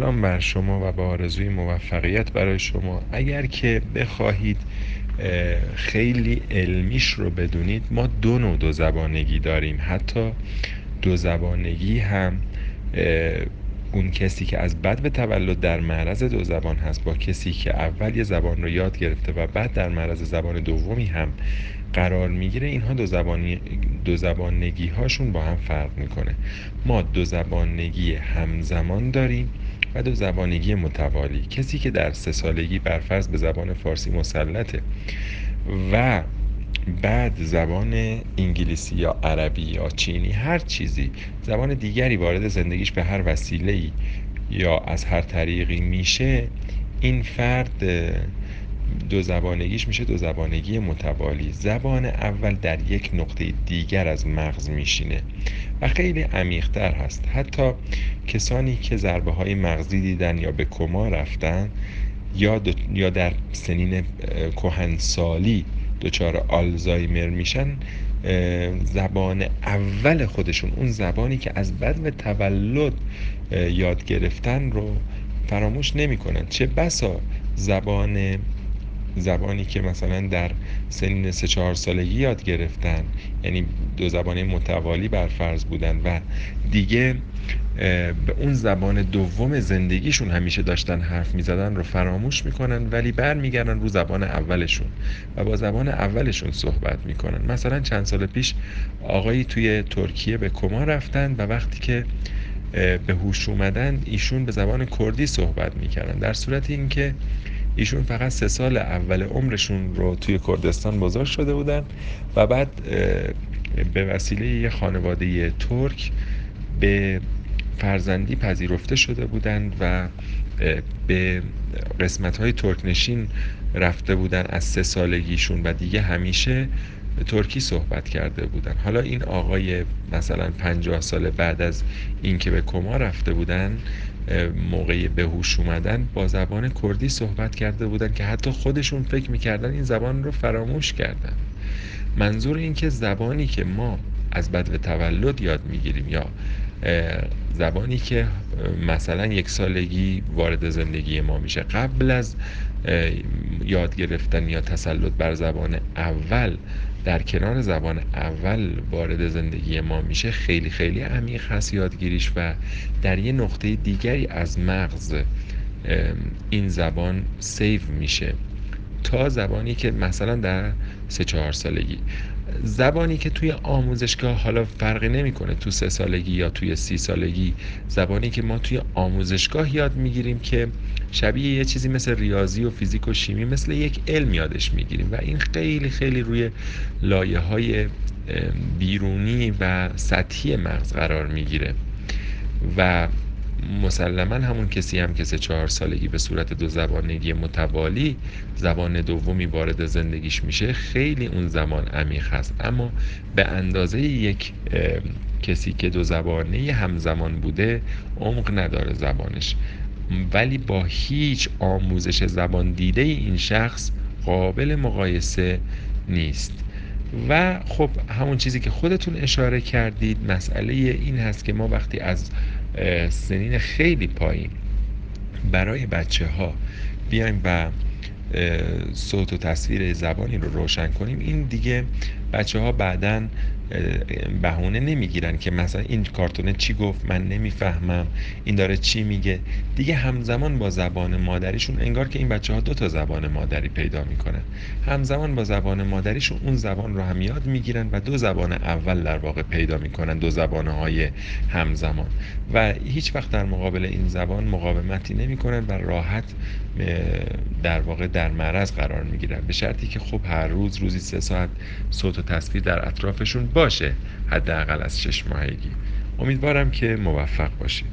سلام بر شما و با آرزوی موفقیت برای شما. اگر که بخواهید خیلی علمیش رو بدونید ما دو نوع دو زبانگی داریم. حتی دو زبانگی هم اون کسی که از بد به تولد در معرض دو زبان هست با کسی که اول یه زبان رو یاد گرفته و بعد در معرض زبان دومی هم قرار می‌گیره اینها دو زبانی دو زبانگی هاشون با هم فرق می‌کنه. ما دو زبانگی همزمان داریم. و زبانگی متوالی کسی که در سه سالگی برفرض به زبان فارسی مسلطه و بعد زبان انگلیسی یا عربی یا چینی هر چیزی زبان دیگری وارد زندگیش به هر وسیله ای یا از هر طریقی میشه این فرد دو زبانگیش میشه دو زبانگی متوالی. زبان اول در یک نقطه دیگر از مغز میشینه و خیلی عمیقتر هست. حتی کسانی که ضربه های مغزی دیدن یا به کما رفتن یا, یا در سنین کهنسالی دچار آلزایمر میشن زبان اول خودشون اون زبانی که از بد و تولد یاد گرفتن رو فراموش نمی‌کنن. چه بسا زبان زبانی که مثلا در سنین سه چهار سالگی یاد گرفتن یعنی دو زبانه متوالی بر فرض بودن و دیگه به اون زبان دوم زندگیشون همیشه داشتن حرف می‌زدن رو فراموش می‌کنن ولی برمیگردن رو زبان اولشون و با زبان اولشون صحبت می‌کنن. مثلا چند سال پیش آقایی توی ترکیه به کما رفتن و وقتی که به هوش اومدن ایشون به زبان کردی صحبت می‌کردن. در صورت اینکه ایشون فقط سه سال اول عمرشون رو توی کردستان بزرگ شده بودن و بعد به وسیله یه خانواده ترک به فرزندی پذیرفته شده بودند و به قسمت های ترکنشین رفته بودن از سه سالگیشون و دیگه همیشه ترکی صحبت کرده بودن. حالا این آقای مثلا پنجاه سال بعد از اینکه به کما رفته بودن موقع به هوش اومدن با زبان کردی صحبت کرده بودن که حتی خودشون فکر می‌کردن این زبان رو فراموش کردن. منظور این که زبانی که ما از بد و تولد یاد می‌گیریم یا زبانی که مثلا یک سالگی وارد زندگی ما میشه قبل از یاد گرفتن یا تسلط بر زبان اول در کنار زبان اول وارد زندگی ما میشه خیلی خیلی عمیق هست یادگیریش و در یه نقطه دیگری از مغز این زبان سیو میشه. تا زبانی که مثلا در سه چهار سالگی زبانی که توی آموزشگاه حالا فرقی نمی‌کنه تو سه سالگی یا توی سی سالگی زبانی که ما توی آموزشگاه یاد می‌گیریم که شبیه یه چیزی مثل ریاضی و فیزیک و شیمی مثل یک علم یادش می‌گیریم و این خیلی خیلی روی لایه های بیرونی و سطحی مغز قرار می‌گیره. و مسلما همون کسی هم که سه چهار سالگی به صورت دو زبانگی متوالی زبان دومی وارد زندگیش میشه خیلی اون زمان عمیق هست. اما به اندازه یک کسی که دو زبانه همزمان بوده عمق نداره زبانش. ولی با هیچ آموزش زبان دیده این شخص قابل مقایسه نیست. و خب همون چیزی که خودتون اشاره کردید مسئله این هست که ما وقتی از سنین خیلی پایین. برای بچه ها بیایم و صوت و تصویر زبانی رو روشن کنیم. این دیگه بچه ها بعدا بهونه نمی‌گیرن که مثلا این کارتونه چی گفت من نمی‌فهمم این داره چی میگه. دیگه همزمان با زبان مادریشون انگار که این بچه ها دو تا زبان مادری پیدا می‌کنن. همزمان با زبان مادریشون اون زبان رو هم یاد می‌گیرن و دو زبان اول در واقع پیدا می‌کنن دو زبان های همزمان. و هیچ وقت در مقابل این زبان مقاومتی نمی‌کنن و راحت در واقع در معرض قرار می‌گیرن. به شرطی که خب هر روز روزی سه ساعت صوت و تصویر در اطرافشون باشه حداقل از شش ماهگی. امیدوارم که موفق باشید.